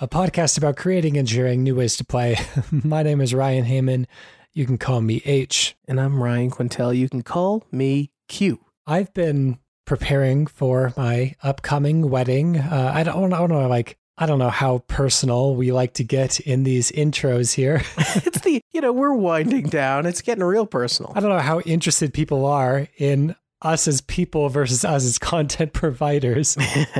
a podcast about creating and sharing new ways to play. My name is Ryan Heyman. You can call me H. And I'm Ryan Quintel. You can call me Q. I've been preparing for my upcoming wedding. Uh, I don't, I don't know, like I don't know how personal we like to get in these intros here. it's the, you know, we're winding down. It's getting real personal. I don't know how interested people are in us as people versus us as content providers.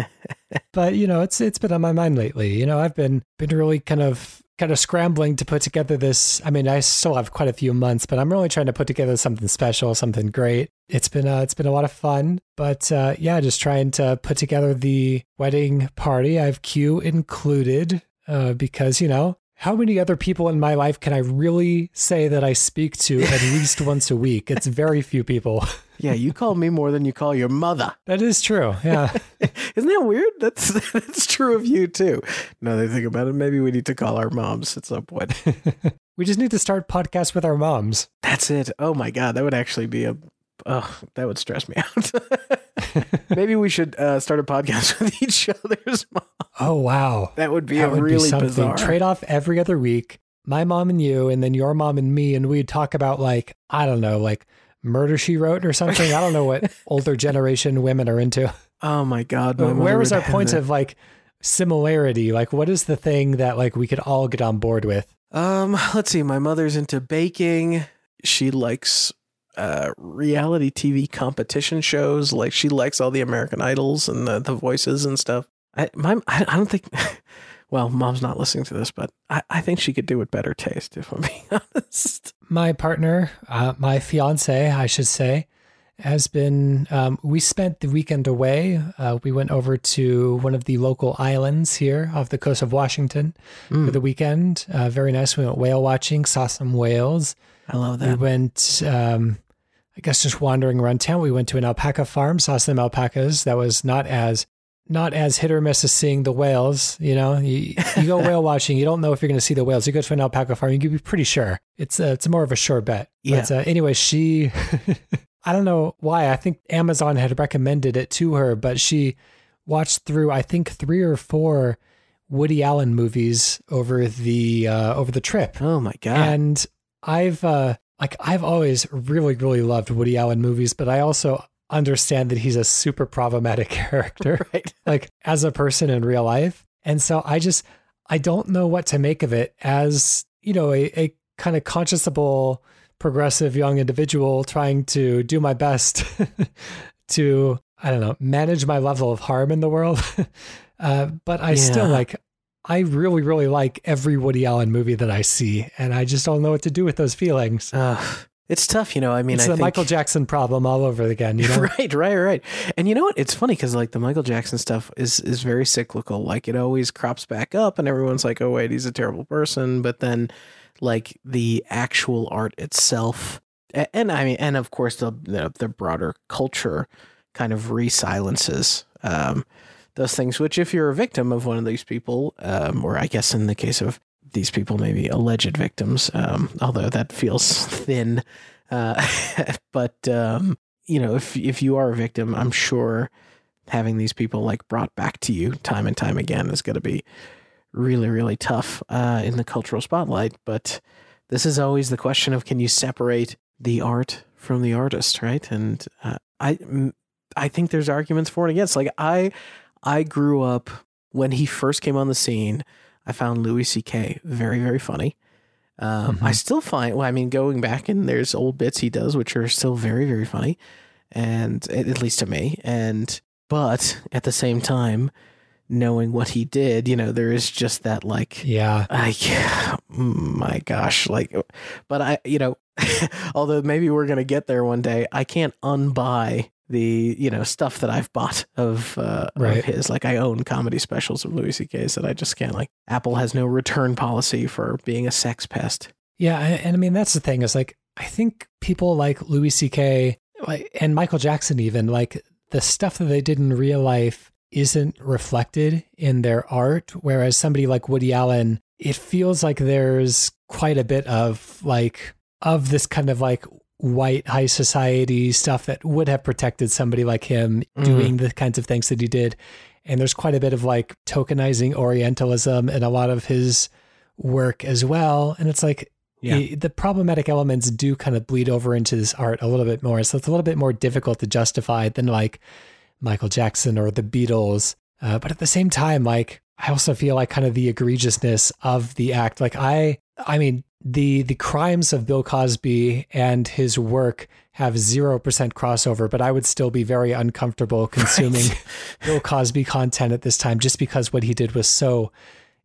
but, you know, it's it's been on my mind lately. You know, I've been been really kind of kind of scrambling to put together this. I mean, I still have quite a few months, but I'm really trying to put together something special, something great. It's been uh, it's been a lot of fun, but uh, yeah, just trying to put together the wedding party. I have Q included uh, because you know how many other people in my life can I really say that I speak to at least once a week? It's very few people. Yeah, you call me more than you call your mother. That is true. Yeah. Isn't that weird? That's that's true of you too. Now they think about it, maybe we need to call our moms at some point. we just need to start podcasts with our moms. That's it. Oh my god, that would actually be a oh, that would stress me out. maybe we should uh, start a podcast with each other's mom. Oh wow. That would be that a would really be bizarre trade off every other week. My mom and you, and then your mom and me, and we'd talk about like, I don't know, like Murder She Wrote or something. I don't know what older generation women are into. Oh my god! My Where was our point of like similarity? Like, what is the thing that like we could all get on board with? Um, let's see. My mother's into baking. She likes uh, reality TV competition shows. Like she likes all the American Idols and the, the voices and stuff. I my I, I don't think well, mom's not listening to this, but I, I think she could do with better taste, if I'm being honest. My partner, uh, my fiance, I should say, has been. Um, we spent the weekend away. Uh, we went over to one of the local islands here off the coast of Washington mm. for the weekend. Uh, very nice. We went whale watching, saw some whales. I love that. We went, um, I guess, just wandering around town. We went to an alpaca farm, saw some alpacas. That was not as not as hit or miss as seeing the whales. You know, you, you go whale watching, you don't know if you're going to see the whales. You go to an alpaca farm, you can be pretty sure. It's uh, it's more of a sure bet. Yeah. But uh, anyway, she, I don't know why. I think Amazon had recommended it to her, but she watched through I think three or four Woody Allen movies over the uh, over the trip. Oh my god! And I've uh, like I've always really really loved Woody Allen movies, but I also understand that he's a super problematic character, right? like as a person in real life. And so I just, I don't know what to make of it as, you know, a, a kind of conscionable, progressive young individual trying to do my best to, I don't know, manage my level of harm in the world. uh, but I yeah. still like, I really, really like every Woody Allen movie that I see, and I just don't know what to do with those feelings. Uh, it's tough, you know. I mean, it's I the think, Michael Jackson problem all over again. You know? right, right, right. And you know what? It's funny because like the Michael Jackson stuff is is very cyclical. Like it always crops back up, and everyone's like, "Oh wait, he's a terrible person," but then like the actual art itself, and, and I mean, and of course the, the the, broader culture kind of re-silences um, those things. Which, if you're a victim of one of these people, um, or I guess in the case of these people may be alleged victims, um, although that feels thin. Uh, but um, you know, if if you are a victim, I'm sure having these people like brought back to you time and time again is going to be really really tough uh, in the cultural spotlight. But this is always the question of can you separate the art from the artist, right? And uh, I I think there's arguments for and against. Like I I grew up when he first came on the scene. I found Louis C.K. very, very funny. Um, mm-hmm. I still find, well, I mean, going back and there's old bits he does, which are still very, very funny, and at least to me. And, but at the same time, knowing what he did, you know, there is just that like, yeah, I, my gosh, like, but I, you know, although maybe we're going to get there one day, I can't unbuy the you know stuff that I've bought of, uh, right. of his. Like I own comedy specials of Louis C.K.'s that I just can't like. Apple has no return policy for being a sex pest. Yeah, and I mean that's the thing is like I think people like Louis C.K. and Michael Jackson even like the stuff that they did in real life isn't reflected in their art, whereas somebody like Woody Allen, it feels like there's quite a bit of like of this kind of like white high society stuff that would have protected somebody like him mm. doing the kinds of things that he did. And there's quite a bit of like tokenizing Orientalism in a lot of his work as well. And it's like Yeah. the, the problematic elements do kind of bleed over into this art a little bit more. So it's a little bit more difficult to justify than like Michael Jackson or the Beatles. Uh, but at the same time, like I also feel like kind of the egregiousness of the act. Like I, I mean, the the crimes of Bill Cosby and his work have zero percent crossover, but I would still be very uncomfortable consuming Bill Cosby content at this time just because what he did was so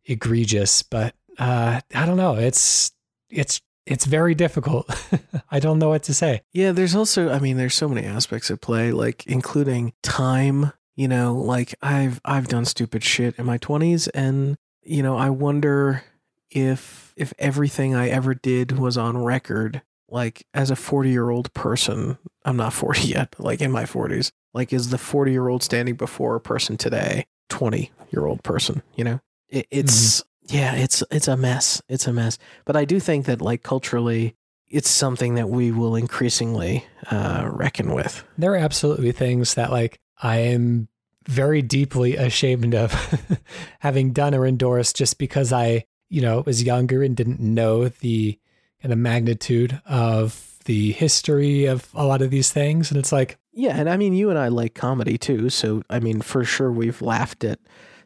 egregious. But uh, I don't know. It's it's it's very difficult. I don't know what to say. Yeah, there's also I mean there's so many aspects at play like including time, you know, like I've I've done stupid shit in my 20s and you know, I wonder if if everything I ever did was on record like as a 40-year-old person, I'm not 40 yet, but like in my 40s, like is the 40-year-old standing before a person today, 20-year-old person, you know? It, it's yeah, it's it's a mess. It's a mess. But I do think that like culturally it's something that we will increasingly uh, reckon with. There are absolutely things that like I am very deeply ashamed of having done or endorsed just because I, you know, was younger and didn't know the kind of magnitude of the history of a lot of these things. And it's like, Yeah, and I mean, you and I like comedy too, so I mean, for sure, we've laughed at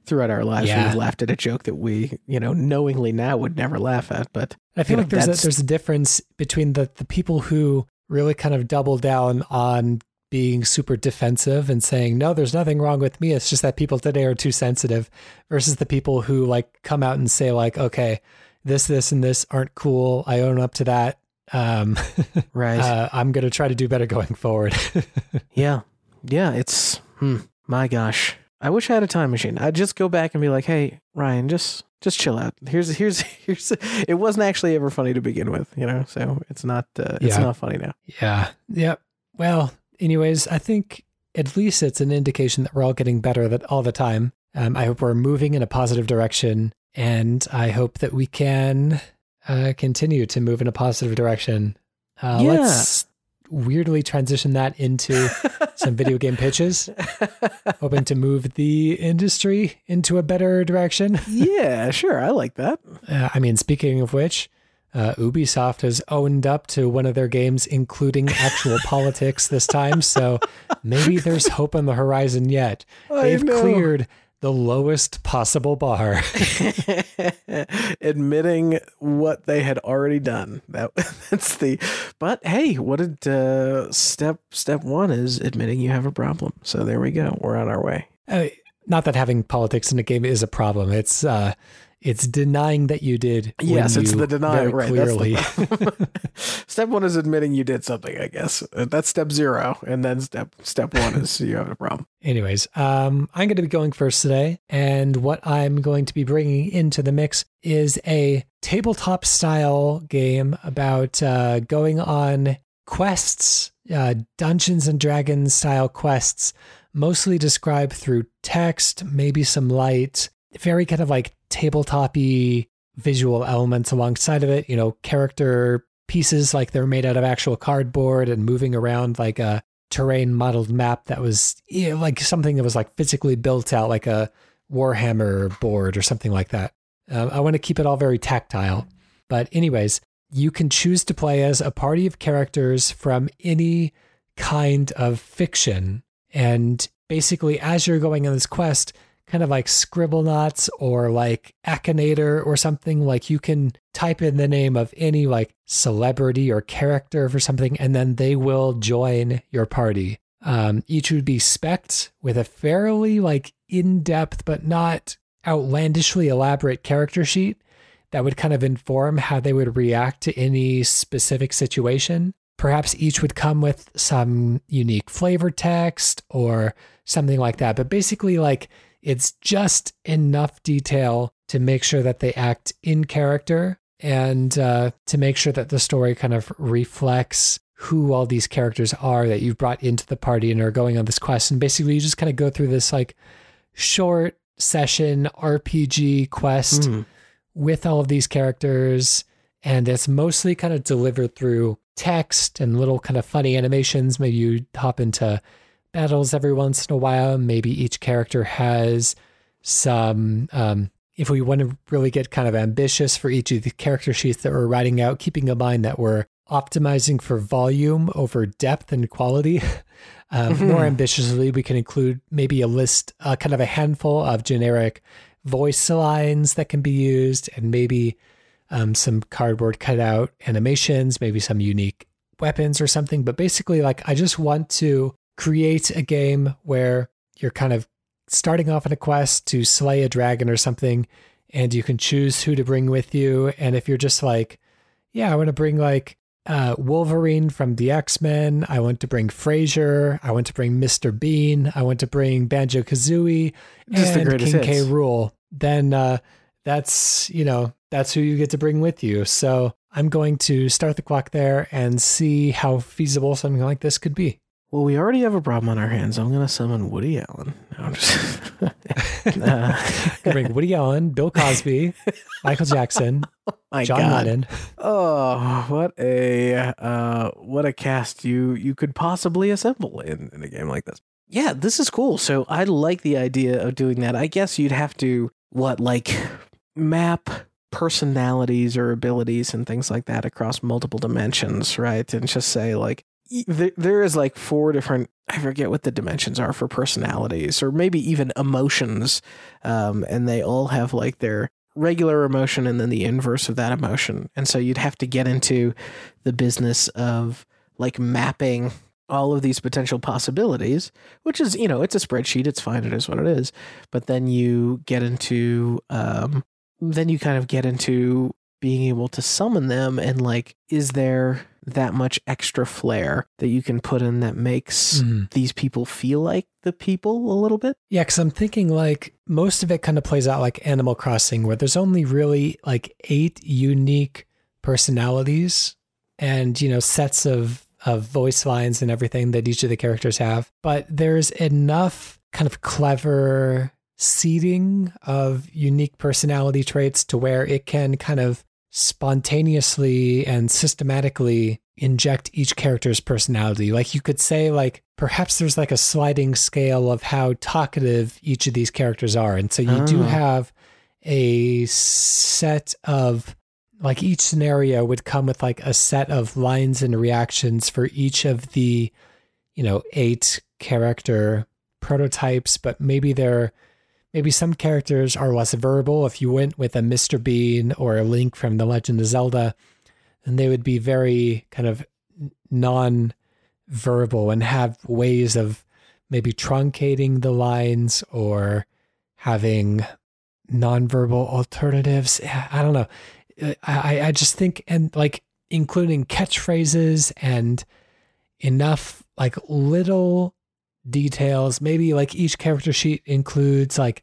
throughout our lives. Yeah. We've laughed at a joke that we, you know, knowingly now would never laugh at. But I feel You know, like there's a, there's a difference between the the people who really kind of double down on being super defensive and saying no there's nothing wrong with me it's just that people today are too sensitive versus the people who like come out and say like okay this this and this aren't cool i own up to that um right, uh, i'm going to try to do better going forward yeah, yeah, it's hmm, my gosh. I wish I had a time machine. I'd just go back and be like, "Hey, Ryan, just just chill out. Here's here's here's. It wasn't actually ever funny to begin with, you know. So it's not uh, it's Yeah. not funny now. Yeah. Yep. Well, anyways, I think at least it's an indication that we're all getting better that all the time. Um, I hope we're moving in a positive direction, and I hope that we can uh, continue to move in a positive direction. Uh, Yeah. Let's weirdly transition that into some video game pitches, hoping to move the industry into a better direction. yeah, sure. I like that. Uh, I mean, speaking of which, uh, Ubisoft has owned up to one of their games, including actual politics this time. So maybe there's hope on the horizon yet. They've cleared the lowest possible bar. admitting what they had already done. That that's the. But hey, what did uh, step step one is admitting you have a problem. So there we go. We're on our way. Uh, not that having politics in a game is a problem. It's uh, it's denying that you did. Yes, it's the denial. Right. Clearly, the, step one is admitting you did something. I guess Uh, that's step zero, and then step step one is you have a problem. Anyways, um, I'm going to be going first today, and what I'm going to be bringing into the mix is a tabletop style game about uh, going on quests, uh, Dungeons and Dragons style quests, mostly described through text, maybe some light, very kind of like tabletop-y visual elements alongside of it. You know, character pieces like they're made out of actual cardboard and moving around like a terrain modeled map that was you know, like something that was like physically built out like a warhammer board or something like that um, i want to keep it all very tactile but anyways you can choose to play as a party of characters from any kind of fiction and basically as you're going on this quest kind of like Scribble Scribblenauts or like Akinator or something. Like you can type in the name of any like celebrity or character for something, and then they will join your party. Um, each would be specced with a fairly like in depth but not outlandishly elaborate character sheet that would kind of inform how they would react to any specific situation. Perhaps each would come with some unique flavor text or something like that. But basically, like it's just enough detail to make sure that they act in character and uh, to make sure that the story kind of reflects who all these characters are that you've brought into the party and are going on this quest. And basically, you just kind of go through this like short session RPG quest Hmm. with all of these characters. And it's mostly kind of delivered through text and little kind of funny animations. Maybe you hop into battles every once in a while. Maybe each character has some. Um, if we want to really get kind of ambitious for each of the character sheets that we're writing out, keeping in mind that we're optimizing for volume over depth and quality. Um, mm-hmm. More ambitiously, we can include maybe a list, uh, kind of a handful of generic voice lines that can be used, and maybe um, some cardboard cutout animations, maybe some unique weapons or something. But basically, like, I just want to create a game where you're kind of starting off on a quest to slay a dragon or something, and you can choose who to bring with you. And if you're just like, yeah, I want to bring like uh, Wolverine from the X Men. I want to bring Frasier. I want to bring Mr. Bean. I want to bring Banjo Kazooie and King K. Rool, Then uh, that's you know that's who you get to bring with you. So I'm going to start the clock there and see how feasible something like this could be. Well, we already have a problem on our hands. I'm going to summon Woody Allen. No, I'm just uh, bring Woody Allen, Bill Cosby, Michael Jackson, oh John God. Lennon. Oh, what a uh, what a cast you you could possibly assemble in, in a game like this. Yeah, this is cool. So I like the idea of doing that. I guess you'd have to what like map personalities or abilities and things like that across multiple dimensions, right? And just say like there is like four different i forget what the dimensions are for personalities or maybe even emotions um, and they all have like their regular emotion and then the inverse of that emotion. And so you'd have to get into the business of like mapping all of these potential possibilities which is you know it's a spreadsheet it's fine it is what it is. But then you get into um, then you kind of get into being able to summon them and like is there that much extra flair that you can put in that makes mm. these people feel like the people a little bit. Yeah, because I'm thinking like most of it kind of plays out like Animal Crossing, where there's only really like eight unique personalities and, you know, sets of, of voice lines and everything that each of the characters have. But there's enough kind of clever seeding of unique personality traits to where it can kind of spontaneously and systematically inject each character's personality. Like you could say, like, perhaps there's like a sliding scale of how talkative each of these characters are. And so you oh. do ah. have a set of like each scenario would come with like a set of lines and reactions for each of the, you know, eight character prototypes, but maybe they're Maybe some characters are less verbal. If you went with a Mr. Bean or a Link from The Legend of Zelda, then they would be very kind of non verbal and have ways of maybe truncating the lines or having nonverbal alternatives. I don't know. I, I just think, and like including catchphrases and enough like little details. Maybe like each character sheet includes like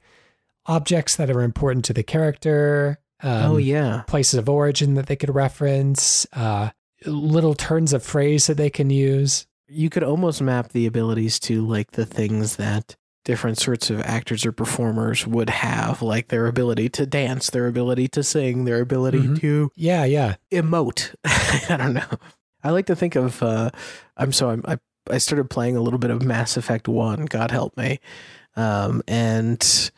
objects that are important to the character. Um, oh yeah, places of origin that they could reference. Uh, little turns of phrase that they can use. You could almost map the abilities to like the things that different sorts of actors or performers would have, like their ability to dance, their ability to sing, their ability mm-hmm. to yeah, yeah, emote. I don't know. I like to think of. Uh, I'm so I'm, I I started playing a little bit of Mass Effect One. God help me, um, and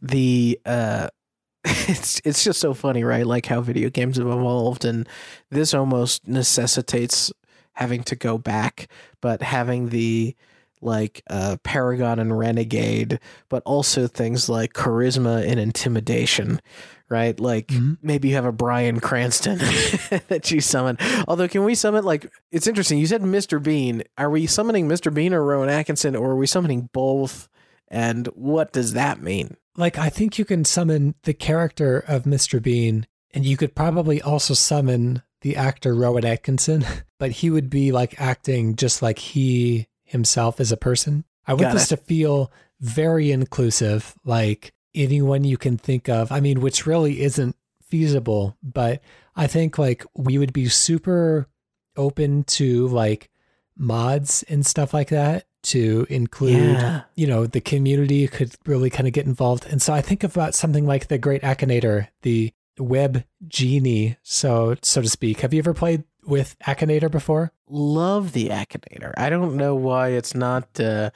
the uh, it's it's just so funny, right? Like how video games have evolved, and this almost necessitates having to go back, but having the like uh, Paragon and Renegade, but also things like charisma and intimidation, right? Like mm-hmm. maybe you have a Bryan Cranston that you summon. Although, can we summon like it's interesting? You said Mr. Bean. Are we summoning Mr. Bean or Rowan Atkinson, or are we summoning both? And what does that mean? Like, I think you can summon the character of Mr. Bean, and you could probably also summon the actor Rowan Atkinson, but he would be like acting just like he himself as a person. I want Got this it. to feel very inclusive, like anyone you can think of. I mean, which really isn't feasible, but I think like we would be super open to like mods and stuff like that to include, yeah. you know, the community could really kind of get involved. And so I think about something like the Great Akinator, the web genie, so so to speak. Have you ever played with Akinator before? Love the Akinator. I don't know why it's not uh,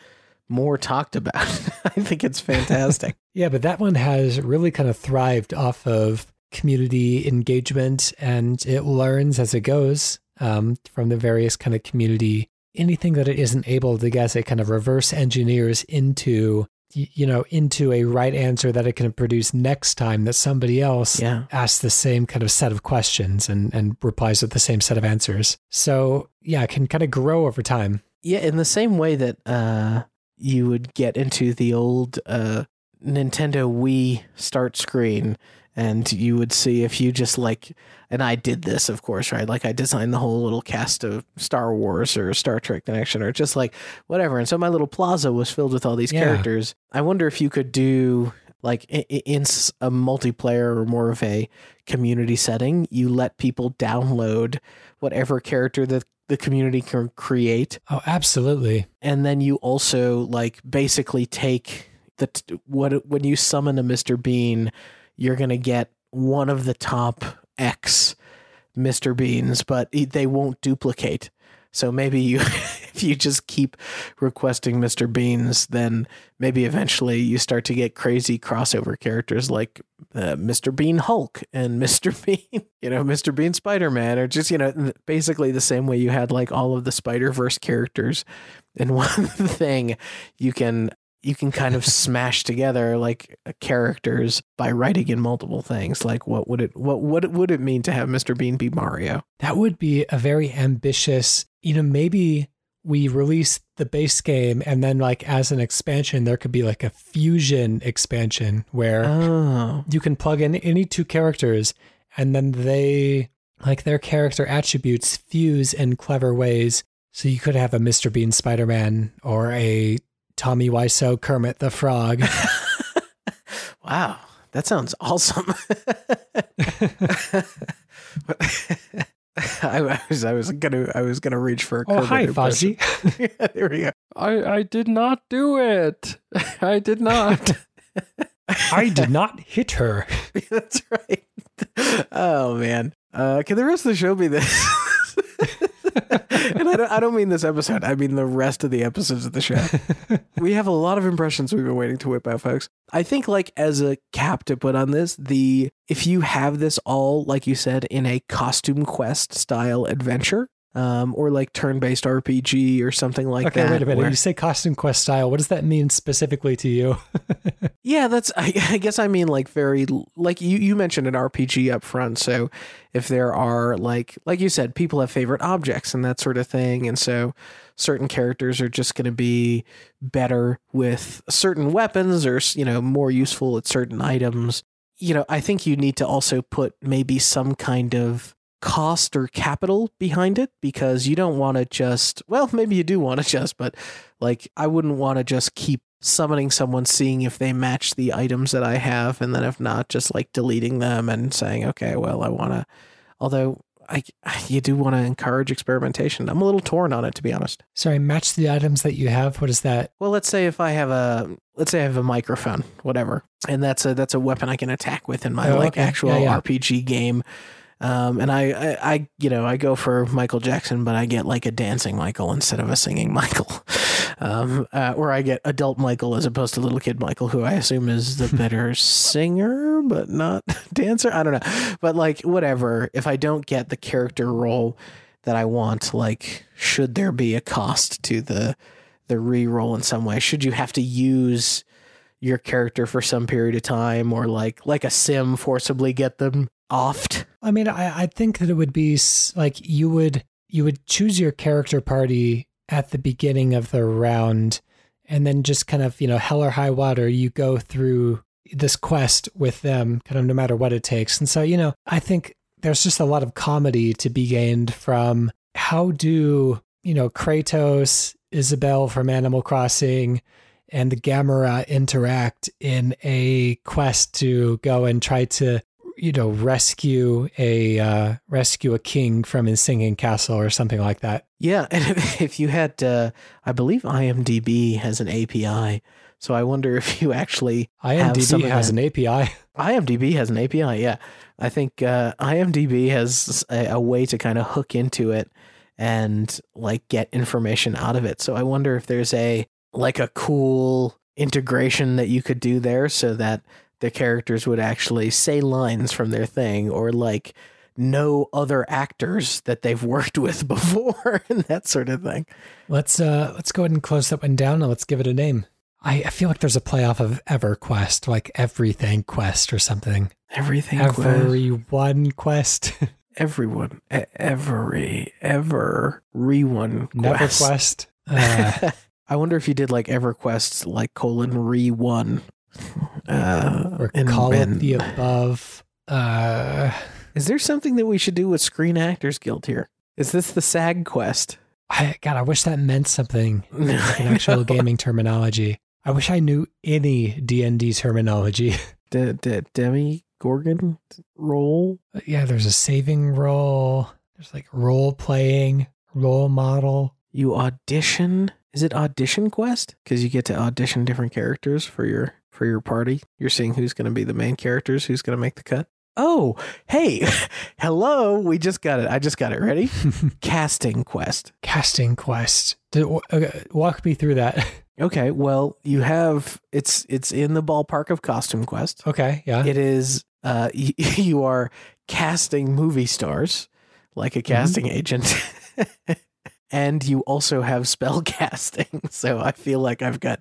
more talked about. I think it's fantastic. yeah, but that one has really kind of thrived off of community engagement and it learns as it goes um, from the various kind of community anything that it isn't able to guess it kind of reverse engineers into you know into a right answer that it can produce next time that somebody else yeah. asks the same kind of set of questions and and replies with the same set of answers so yeah it can kind of grow over time yeah in the same way that uh you would get into the old uh Nintendo Wii start screen and you would see if you just like and I did this of course right? Like I designed the whole little cast of Star Wars or Star Trek connection or just like whatever. And so my little plaza was filled with all these Yeah. characters. I wonder if you could do like in a multiplayer or more of a community setting you let people download whatever character that the community can create oh absolutely and then you also like basically take the t- what when you summon a Mr. Bean, you're gonna get one of the top X Mr. Beans, but they won't duplicate. So maybe you, if you just keep requesting Mr. Beans, then maybe eventually you start to get crazy crossover characters like uh, Mr. Bean Hulk and Mr. Bean, you know, Mr. Bean Spider Man, or just, you know, basically the same way you had like all of the Spider Verse characters in one thing. You can you can kind of smash together like uh, characters by writing in multiple things. Like what would it what what would it mean to have Mr. Bean be Mario? That would be a very ambitious, you know, maybe we release the base game and then like as an expansion there could be like a fusion expansion where Oh. you can plug in any two characters and then they like their character attributes fuse in clever ways. So you could have a Mr. Bean Spider-Man or a Tommy Wiseau Kermit the Frog. wow, that sounds awesome. I, was I was gonna I was gonna reach for a oh, hi. Fozzie. Yeah, there we go. I, I did not do it. I did not. I did not hit her. That's right. Oh man. Uh, can the rest of the show be this? And I don't, I don't mean this episode. I mean the rest of the episodes of the show. we have a lot of impressions we've been waiting to whip out, folks. I think, like as a cap to put on this, the if you have this all, like you said, in a costume quest style adventure, um, or like turn based RPG or something like okay, that. wait a minute. where- You say costume quest style. What does that mean specifically to you? Yeah, that's. I, I guess I mean like very like you you mentioned an RPG up front. So if there are like like you said, people have favorite objects and that sort of thing, and so certain characters are just going to be better with certain weapons or you know more useful at certain items. You know, I think you need to also put maybe some kind of cost or capital behind it because you don't want to just well maybe you do want to just but like I wouldn't want to just keep summoning someone, seeing if they match the items that I have, and then if not, just like deleting them and saying, okay, well, I want to. Although I, you do want to encourage experimentation. I'm a little torn on it, to be honest. Sorry, match the items that you have. What is that? Well, let's say if I have a, let's say I have a microphone, whatever, and that's a that's a weapon I can attack with in my Oh, like okay. actual Yeah, yeah. RPG game. Um, and I, I, I, you know, I go for Michael Jackson, but I get like a dancing Michael instead of a singing Michael. Um, uh, or I get adult Michael as opposed to little kid Michael, who I assume is the better singer, but not dancer. I don't know. But like, whatever. If I don't get the character role that I want, like, should there be a cost to the, the re-roll in some way? Should you have to use your character for some period of time or like, like a sim forcibly get them offed? I mean, I, I think that it would be like you would you would choose your character party at the beginning of the round, and then just kind of you know hell or high water, you go through this quest with them, kind of no matter what it takes. And so you know, I think there's just a lot of comedy to be gained from how do you know Kratos, Isabel from Animal Crossing. And the Gamera interact in a quest to go and try to you know rescue a uh, rescue a king from his singing castle or something like that. Yeah, and if, if you had, uh, I believe IMDb has an API, so I wonder if you actually IMDb has an API. IMDb has an API. Yeah, I think uh, IMDb has a, a way to kind of hook into it and like get information out of it. So I wonder if there's a like a cool integration that you could do there so that the characters would actually say lines from their thing or like know other actors that they've worked with before and that sort of thing. Let's uh let's go ahead and close that one down and let's give it a name. I, I feel like there's a playoff of EverQuest, like everything quest or something. Everything Every one quest. everyone e- every ever re one Never quest. quest. Uh, I wonder if you did like EverQuest like colon re one. Uh, or and- call it the above. Uh Is there something that we should do with Screen Actors Guild here? Is this the SAG quest? I God, I wish that meant something. Like an actual gaming terminology. I wish I knew any D and D terminology. De- de- Demi Gorgon roll. yeah, there's a saving role. There's like role playing, role model. You audition. Is it audition quest? Because you get to audition different characters for your for your party. You're seeing who's going to be the main characters, who's going to make the cut. Oh, hey, hello. We just got it. I just got it ready. Casting quest. Casting quest. Did, okay, walk me through that. Okay, well, you have it's it's in the ballpark of costume quest. okay, yeah. It is uh y- you are casting movie stars like a casting agent. And you also have spell casting. So I feel like I've got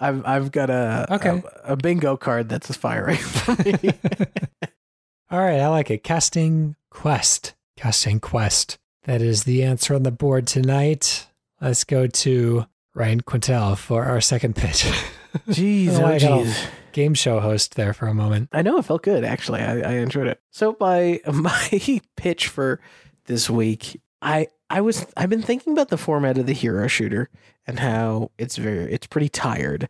I've I've got a Okay. a, a bingo card that's firing for me. All right, I like it. Casting quest. Casting quest. That is the answer on the board tonight. Let's go to Ryan Quintel for our second pitch. Jeez, Oh, oh I got jeez. Game show host there for a moment. I know it felt good actually. I, I enjoyed it. So my my pitch for this week, I I was I've been thinking about the format of the hero shooter and how it's very it's pretty tired.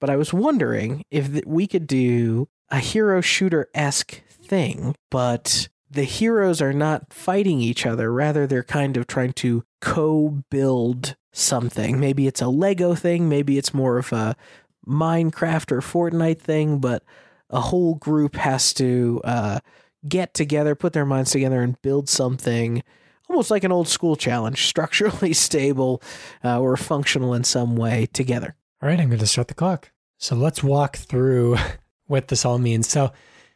But I was wondering if th- we could do a hero shooter esque thing, but the heroes are not fighting each other. Rather, they're kind of trying to co build something. Maybe it's a Lego thing. Maybe it's more of a Minecraft or Fortnite thing, but a whole group has to uh, get together, put their minds together, and build something almost like an old school challenge, structurally stable uh, or functional in some way together. All right, I'm going to start the clock. So let's walk through what this all means. So,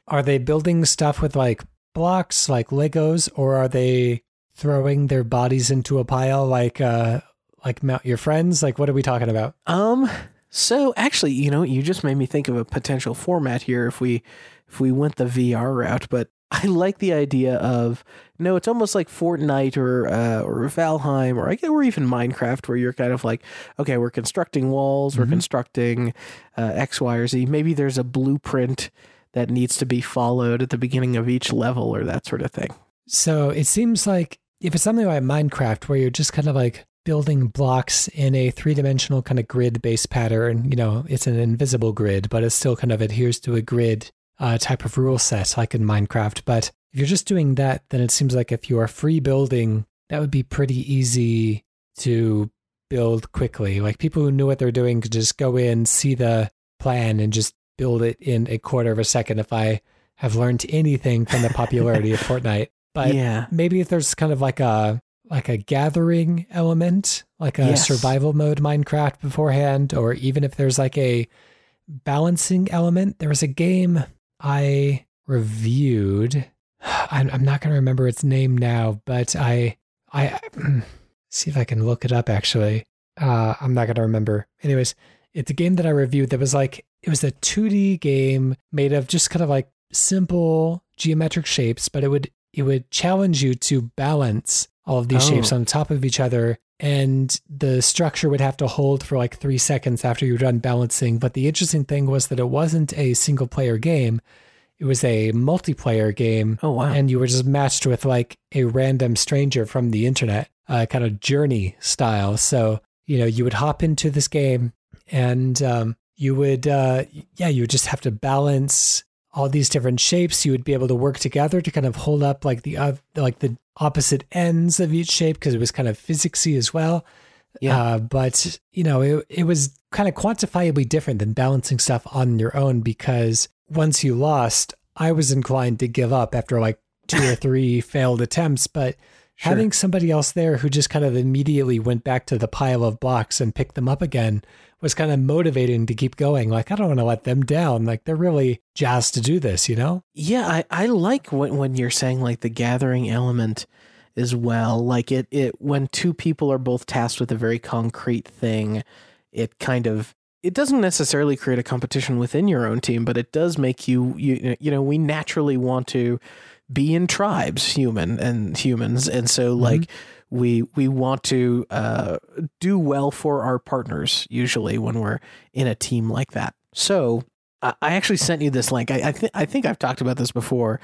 are they building stuff with like blocks, like Legos, or are they throwing their bodies into a pile like uh like mount your friends? Like, what are we talking about? Um. So actually, you know, you just made me think of a potential format here if we if we went the VR route. But I like the idea of no, it's almost like Fortnite or uh, or Valheim or I guess or even Minecraft, where you're kind of like, okay, we're constructing walls, we're Mhm. constructing uh, X, Y, or Z. Maybe there's a blueprint that needs to be followed at the beginning of each level or that sort of thing. So it seems like if it's something like Minecraft, where you're just kind of like building blocks in a three dimensional kind of grid based pattern, you know, it's an invisible grid, but it still kind of adheres to a grid uh, type of rule set, like in Minecraft. But if you're just doing that, then it seems like if you are free building, that would be pretty easy to build quickly. Like people who knew what they're doing could just go in, see the plan, and just build it in a quarter of a second. If I have learned anything from the popularity of Fortnite, but yeah, maybe if there's kind of like a like a gathering element, like a Yes. survival mode Minecraft beforehand, or even if there's like a balancing element. There was a game I reviewed. I'm, I'm not going to remember its name now, but I I see if I can look it up. Actually, uh, I'm not going to remember. Anyways, it's a game that I reviewed that was like it was a 2D game made of just kind of like simple geometric shapes, but it would it would challenge you to balance all of these Oh. shapes on top of each other and the structure would have to hold for like three seconds after you're done balancing but the interesting thing was that it wasn't a single player game it was a multiplayer game Oh wow. and you were just matched with like a random stranger from the internet, uh, kind of journey style. So, you know, you would hop into this game and um, you would, uh, yeah, you would just have to balance all these different shapes. You would be able to work together to kind of hold up like the, uh, like the opposite ends of each shape because it was kind of physicsy as well. Yeah. Uh, but you know, it, it was kind of quantifiably different than balancing stuff on your own because once you lost, I was inclined to give up after like two or three failed attempts. But Sure. having somebody else there who just kind of immediately went back to the pile of blocks and picked them up again was kind of motivating to keep going. Like, I don't want to let them down. Like, they're really jazzed to do this, you know? Yeah, I, I like when, when you're saying like the gathering element as well. Like it, it when two people are both tasked with a very concrete thing, it kind of it doesn't necessarily create a competition within your own team, but it does make you you you know we naturally want to be in tribes, human and humans, and so mm-hmm. like we we want to uh, do well for our partners usually when we're in a team like that. So I actually sent you this link. I I, th- I think I've talked about this before,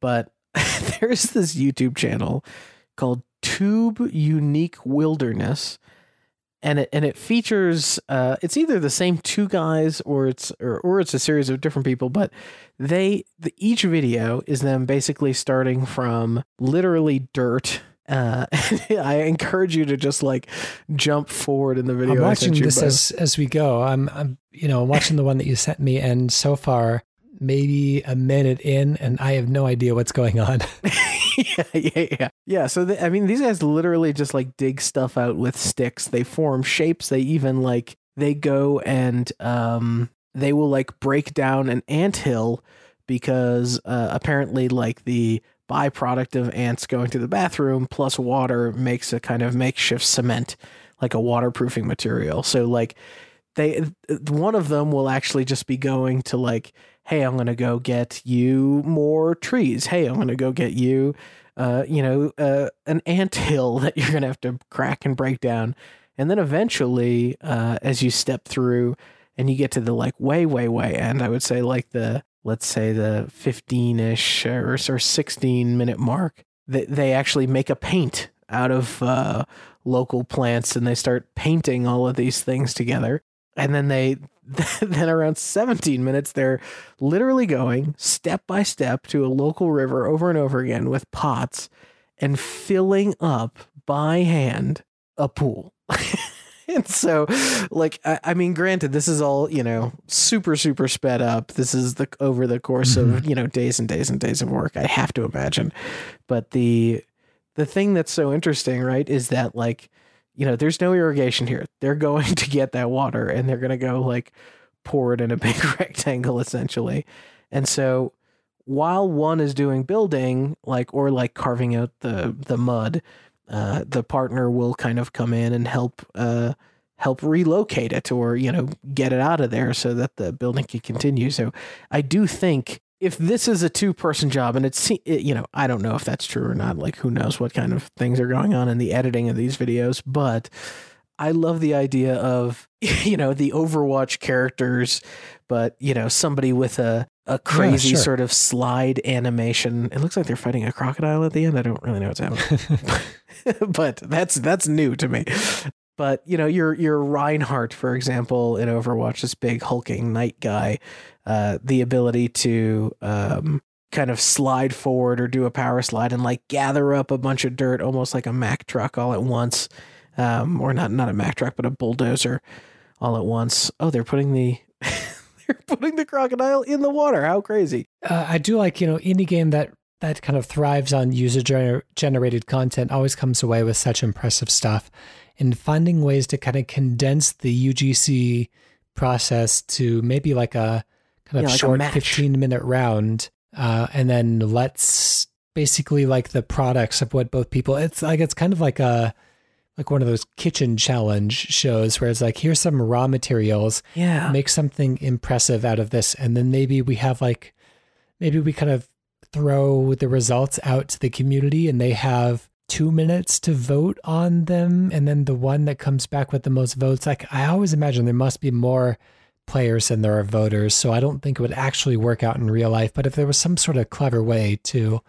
but there's this YouTube channel called Tube Unique Wilderness, and it and it features uh, it's either the same two guys or it's or, or it's a series of different people, but they the, each video is them basically starting from literally dirt. Uh, I encourage you to just like jump forward in the video. I'm watching this as as we go. I'm I'm you know watching the one that you sent me, and so far maybe a minute in, and I have no idea what's going on. yeah, yeah, yeah. Yeah, so they, I mean these guys literally just like dig stuff out with sticks. They form shapes. They even like they go and um they will like break down an ant hill because uh, apparently like the byproduct of ants going to the bathroom plus water makes a kind of makeshift cement like a waterproofing material. So like they one of them will actually just be going to like hey i'm to go get you more trees hey i'm to go get you uh, you know uh, an ant hill that you're to have to crack and break down and then eventually uh, as you step through and you get to the like way way way end i would say like the let's say the 15ish or, or 16 minute mark they, they actually make a paint out of uh, local plants and they start painting all of these things together. And then they then around 17 minutes they're literally going step by step to a local river over and over again with pots and filling up by hand a pool and so like I, I mean granted this is all you know super super sped up this is the over the course of mm-hmm. you know days and days and days of work i have to imagine but the the thing that's so interesting right is that like you know, there's no irrigation here. They're going to get that water and they're going to go like pour it in a big rectangle essentially. And so while one is doing building like or like carving out the the mud, uh, the partner will kind of come in and help uh, help relocate it or you know get it out of there so that the building can continue. So I do think if this is a two person job and it's it, you know i don't know if that's true or not like who knows what kind of things are going on in the editing of these videos but i love the idea of you know the overwatch characters but you know somebody with a a crazy sure. sort of slide animation. It looks like they're fighting a crocodile at the end. I don't really know what's happening. But that's that's new to me. But you know your your Reinhardt for example in Overwatch this big hulking knight guy uh, the ability to um, kind of slide forward or do a power slide and like gather up a bunch of dirt almost like a Mack truck all at once um, or not not a Mack truck but a bulldozer all at once oh they're putting the they're putting the crocodile in the water how crazy uh, I do like you know any game that that kind of thrives on user gener- generated content always comes away with such impressive stuff, and finding ways to kind of condense the UGC process to maybe like a kind of Yeah, short match. 15 minute round, uh, and then let's basically like the products of what both people. It's like it's kind of like a like one of those kitchen challenge shows where it's like here's some raw materials. Yeah. Make something impressive out of this. And then maybe we have like maybe we kind of throw the results out to the community and they have two minutes to vote on them. And then the one that comes back with the most votes like i always imagine there must be more players than there are voters. So i don't think it would actually work out in real life. But if there was some sort of clever way to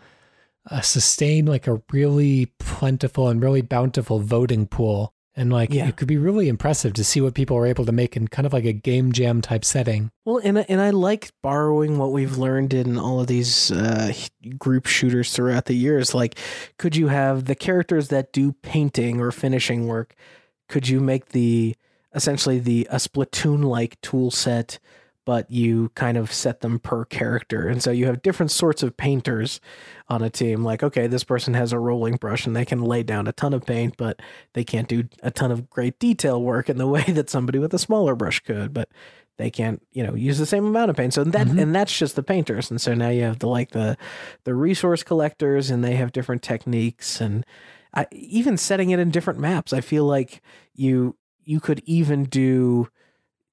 uh, sustain like a really plentiful and really bountiful voting pool and like Yeah. it could be really impressive to see what people are able to make in kind of like a game jam type setting Well, and I- and I like borrowing what we've learned in all of these uh, group shooters throughout the years. Like, could you have the characters that do painting or finishing work? Could you make the essentially the a Splatoon like tool set, but you kind of set them per character. And so you have different sorts of painters on a team. Like, okay, this person has a rolling brush and they can lay down a ton of paint, but they can't do a ton of great detail work in the way that somebody with a smaller brush could. But they can't, you know, use the same amount of paint. So that Mhm. and that's just the painters. And so now you have the like the the resource collectors and they have different techniques and I, even setting it in different maps. I feel like you you could even do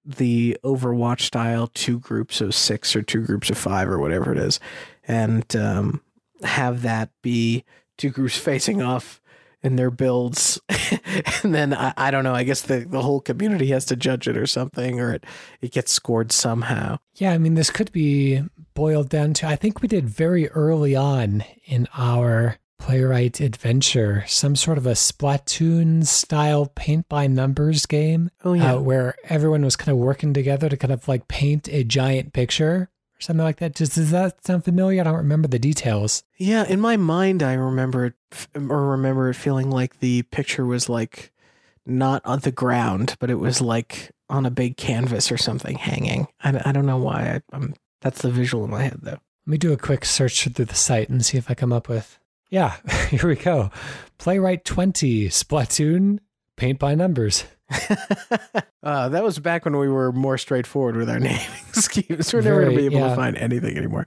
the Overwatch style two groups of six or two groups of five or whatever it is, and um, have that be two groups facing off in their builds, and then I, I don't know. I guess the the whole community has to judge it or something, or it it gets scored somehow. Yeah, I mean, this could be boiled down to I think we did very early on in our playwright adventure some sort of a Splatoon style paint by numbers game Oh yeah, uh, where everyone was kind of working together to kind of like paint a giant picture or something like that. Just does that sound familiar? I don't remember the details. Yeah, in my mind, I remember it, f- or remember it feeling like the picture was like not on the ground, but it was like on a big canvas or something hanging. I, I don't know why. I, I'm that's the visual in my head though. Let me do a quick search through the site and see if I come up with. Yeah, here we go. Playwright 20, Splatoon, paint by numbers. uh, that was back when we were more straightforward with our naming schemes. We're never going to be able yeah. to find anything anymore.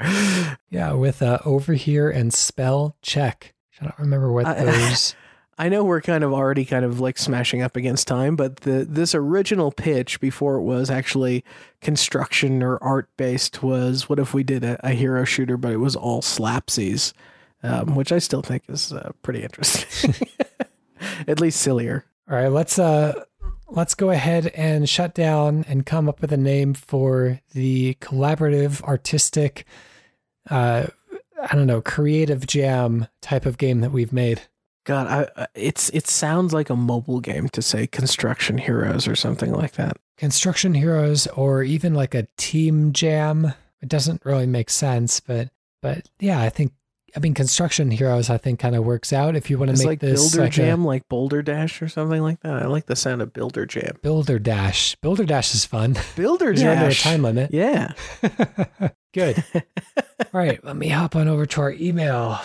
Yeah, with uh, over here and spell check. I don't remember what I- those. I know we're kind of already kind of like smashing up against time, but the this original pitch before it was actually construction or art based was what if we did a, a hero shooter, but it was all slapsies, um, which I still think is uh, pretty interesting. At least sillier. All right, let's uh let's go ahead and shut down and come up with a name for the collaborative artistic uh I don't know, creative jam type of game that we've made. God, I, I- it's it sounds like a mobile game to say construction heroes or something like that. Construction heroes or even like a team jam. It doesn't really make sense, but but yeah, I think I mean construction heroes I think kind of works out if you want to It's make like this Builder like a- Jam, like Boulder Dash or something like that. I like the sound of Builder Jam. Builder Dash. Builder Dash is fun. Builder You're under a Dash. time limit. Yeah. Good. All right, let me hop on over to our email.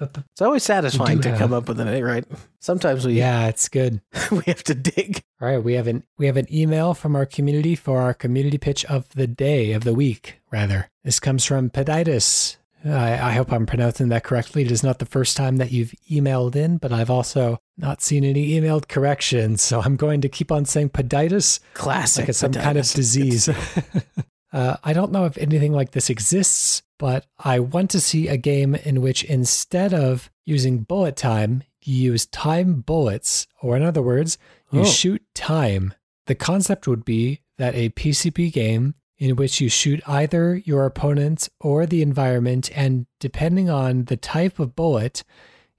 It's always satisfying to have- come up with an A, right? Sometimes we Yeah, it's good. we have to dig. All right, we have an we have an email from our community for our community pitch of the day of the week. Rather, this comes from Peditis. I, I hope I'm pronouncing that correctly. It is not the first time that you've emailed in, but I've also not seen any emailed corrections, so I'm going to keep on saying Peditis Classic. like it's some kind of disease. uh, I don't know if anything like this exists, but I want to see a game in which instead of using bullet time, you use time bullets, or in other words, you Oh. shoot time. The concept would be that a PvP game in which you shoot either your opponent or the environment, and depending on the type of bullet,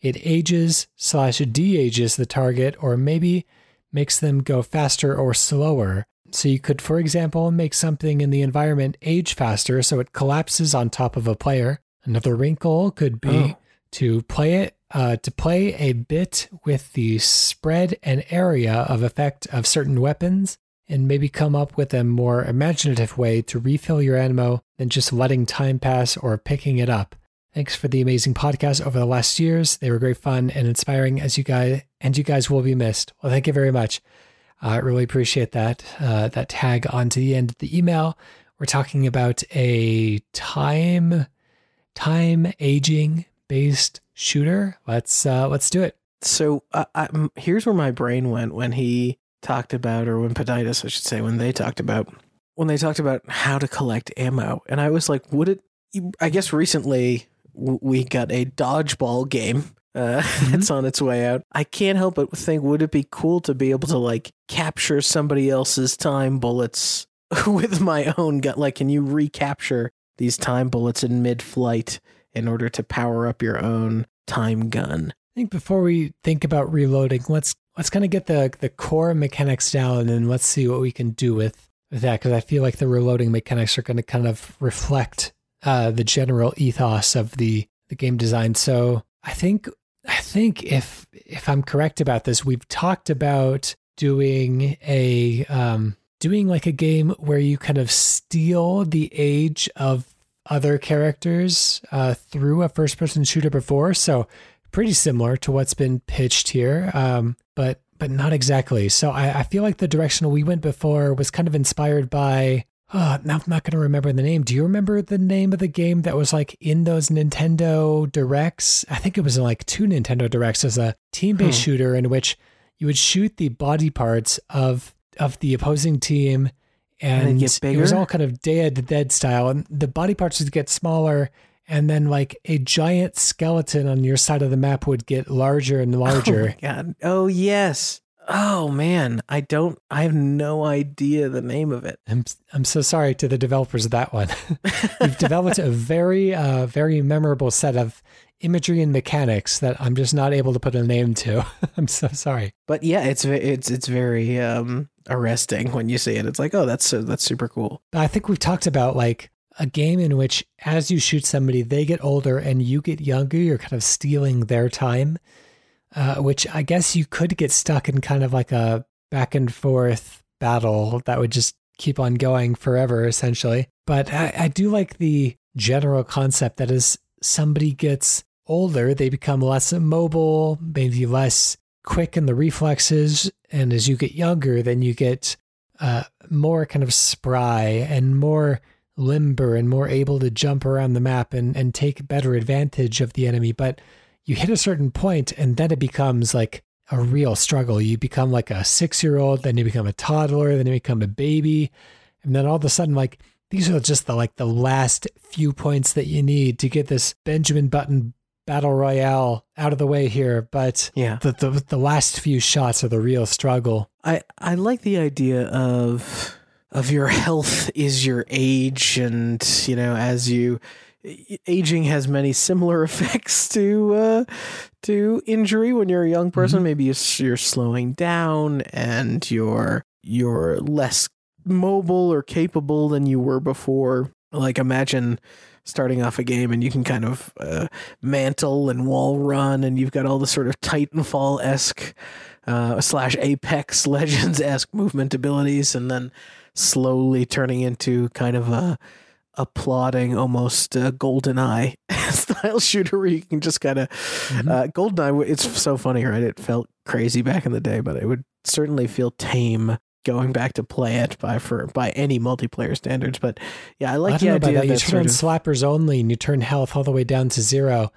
it ages slash de-ages the target, or maybe makes them go faster or slower. So you could, for example, make something in the environment age faster so it collapses on top of a player. Another wrinkle could be Oh. to play it uh, to play a bit with the spread and area of effect of certain weapons and maybe come up with a more imaginative way to refill your ammo than just letting time pass or picking it up. Thanks for the amazing podcast over the last years. They were great fun and inspiring as you guys and you guys will be missed. Well, thank you very much. I really appreciate that uh, that tag onto the end of the email. We're talking about a time time aging based shooter. Let's uh, let's do it. So uh, here's where my brain went when he talked about, or when Poditis, I should say, when they talked about, when they talked about how to collect ammo, and I was like, would it? I guess recently we got a dodgeball game. Uh, It's on its way out. I can't help but think, would it be cool to be able to like capture somebody else's time bullets with my own gun? Like, can you recapture these time bullets in mid-flight in order to power up your own time gun? I think before we think about reloading, let's let's kind of get the the core mechanics down and let's see what we can do with, with that because I feel like the reloading mechanics are going to kind of reflect uh, the general ethos of the the game design. So I think I think if if I'm correct about this, we've talked about doing a um, doing like a game where you kind of steal the age of other characters uh, through a first person shooter before. So pretty similar to what's been pitched here, um, but but not exactly. So I, I feel like the direction we went before was kind of inspired by. Oh, now I'm not going to remember the name. Do you remember the name of the game that was like in those Nintendo Directs? I think it was in like two Nintendo Directs as a team based Hmm. shooter in which you would shoot the body parts of of the opposing team And and, it was all kind of the Dead style, and the body parts would get smaller, and then like a giant skeleton on your side of the map would get larger and Oh larger. my god. Oh yes. Oh man, I don't. I have no idea the name of it. I'm I'm so sorry to the developers of that one. You've developed a very uh very memorable set of imagery and mechanics that I'm just not able to put a name to. I'm so sorry. But yeah, it's it's it's very um arresting when you see it. It's like, oh, that's so that's super cool. I think we've talked about like a game in which as you shoot somebody, they get older and you get younger. You're kind of stealing their time, uh, which I guess you could get stuck in kind of like a back and forth battle that would just keep on going forever, essentially. But I, I do like the general concept that as somebody gets older, they become less mobile, maybe less quick in the reflexes. And as you get younger, then you get uh, more kind of spry and more limber and more able to jump around the map and, and take better advantage of the enemy. But you hit a certain point and then it becomes like a real struggle. You become like a six year old, then you become a toddler, then you become a baby. And then all of a sudden, like these are just the like the last few points that you need to get this Benjamin Button battle royale out of the way here. But Yeah. the, the the last few shots are the real struggle. I I like the idea of of your health is your age, and you know, as you aging has many similar effects to uh, to injury when you're a young person. Mhm. Maybe you're, you're slowing down, and you're you're less mobile or capable than you were before. Like imagine starting off a game and you can kind of uh, mantle and wall run, and you've got all the sort of Titanfall esque uh, slash Apex Legends esque movement abilities, and then slowly turning into kind of a a plodding, almost uh, GoldenEye style shooter where you can just kind of Mhm. uh, Goldeneye. It's so funny, right? It felt crazy back in the day, but it would certainly feel tame going back to play it by for by any multiplayer standards. But yeah, I like I the don't know about idea that. You turn on of, slappers only and you turn health all the way down to zero.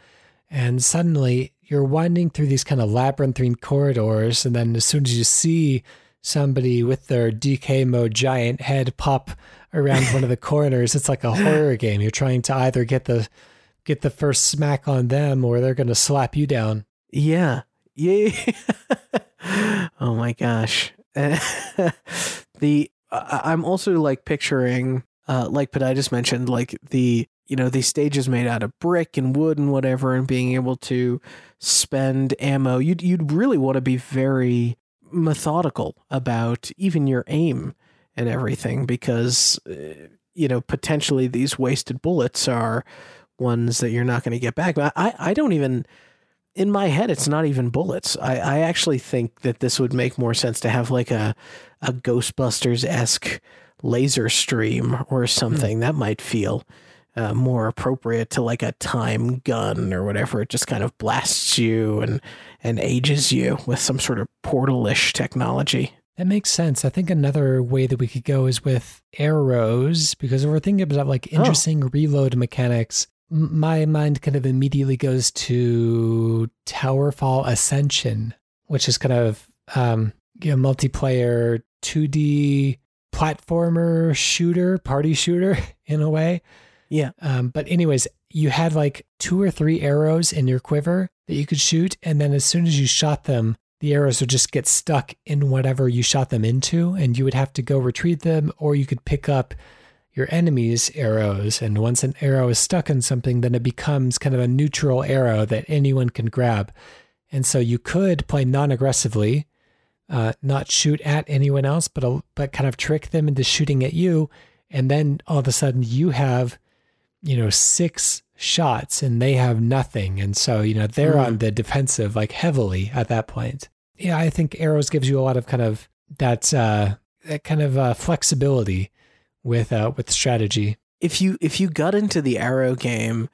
And suddenly you're winding through these kind of labyrinthine corridors. And then as soon as you see somebody with their DK mode giant head pop around one of the corners, it's like a horror game. You're trying to either get the get the first smack on them or they're going to slap you down. yeah, yeah. oh my gosh, the I, I'm also like picturing, uh, like Poditis mentioned, like the you know these stages made out of brick and wood and whatever, and being able to spend ammo. You'd you'd really want to be very methodical about even your aim and everything because uh, you know potentially these wasted bullets are ones that you're not going to get back. But I I don't even in my head it's not even bullets. I I actually think that this would make more sense to have like a a Ghostbusters esque laser stream or something that might feel uh, more appropriate to like a time gun or whatever. It just kind of blasts you and and ages you with some sort of portal-ish technology. That makes sense. I think another way that we could go is with arrows, because if we're thinking about like Oh. interesting reload mechanics, my mind kind of immediately goes to Towerfall Ascension, which is kind of um, you know, multiplayer 2D platformer shooter, party shooter in a way. Yeah. Um, but anyways, you had like two or three arrows in your quiver that you could shoot, and then as soon as you shot them, the arrows would just get stuck in whatever you shot them into, and you would have to go retrieve them, or you could pick up your enemy's arrows. And once an arrow is stuck in something, then it becomes kind of a neutral arrow that anyone can grab. And so you could play non-aggressively, uh, not shoot at anyone else, but but kind of trick them into shooting at you, and then all of a sudden you have, you know, six shots and they have nothing, and so you know they're Mm. on the defensive like heavily at that point. Yeah, I think arrows gives you a lot of kind of that uh, that kind of uh, flexibility with uh, with strategy. If you if you got into the arrow game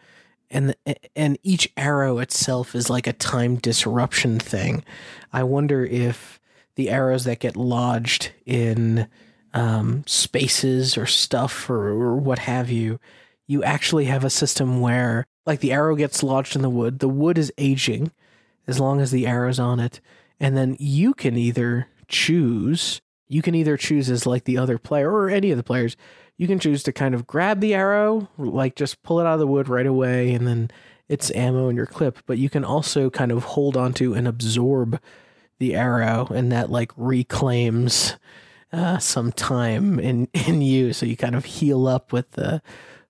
and and each arrow itself is like a time disruption thing, I wonder if the arrows that get lodged in um, spaces or stuff or, or what have you, you actually have a system where like the arrow gets lodged in the wood, the wood is aging as long as the arrow's on it, and then you can either choose you can either choose as like the other player or any of the players. You can choose to kind of grab the arrow like just pull it out of the wood right away and then it's ammo in your clip. But you can also kind of hold onto and absorb the arrow and that like reclaims uh, some time in in you. So you kind of heal up with the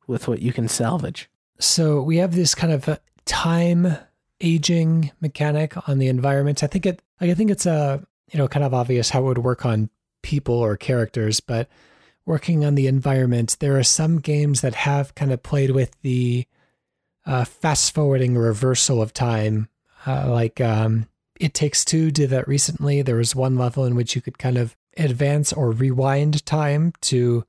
with what you can salvage so we have this kind of time aging mechanic on the environment i think it i think it's a you know kind of obvious how it would work on people or characters, but working on the environment, there are some games that have kind of played with the uh, fast forwarding reversal of time. Uh, like um, It Takes Two did that recently. There was one level in which you could kind of advance or rewind time to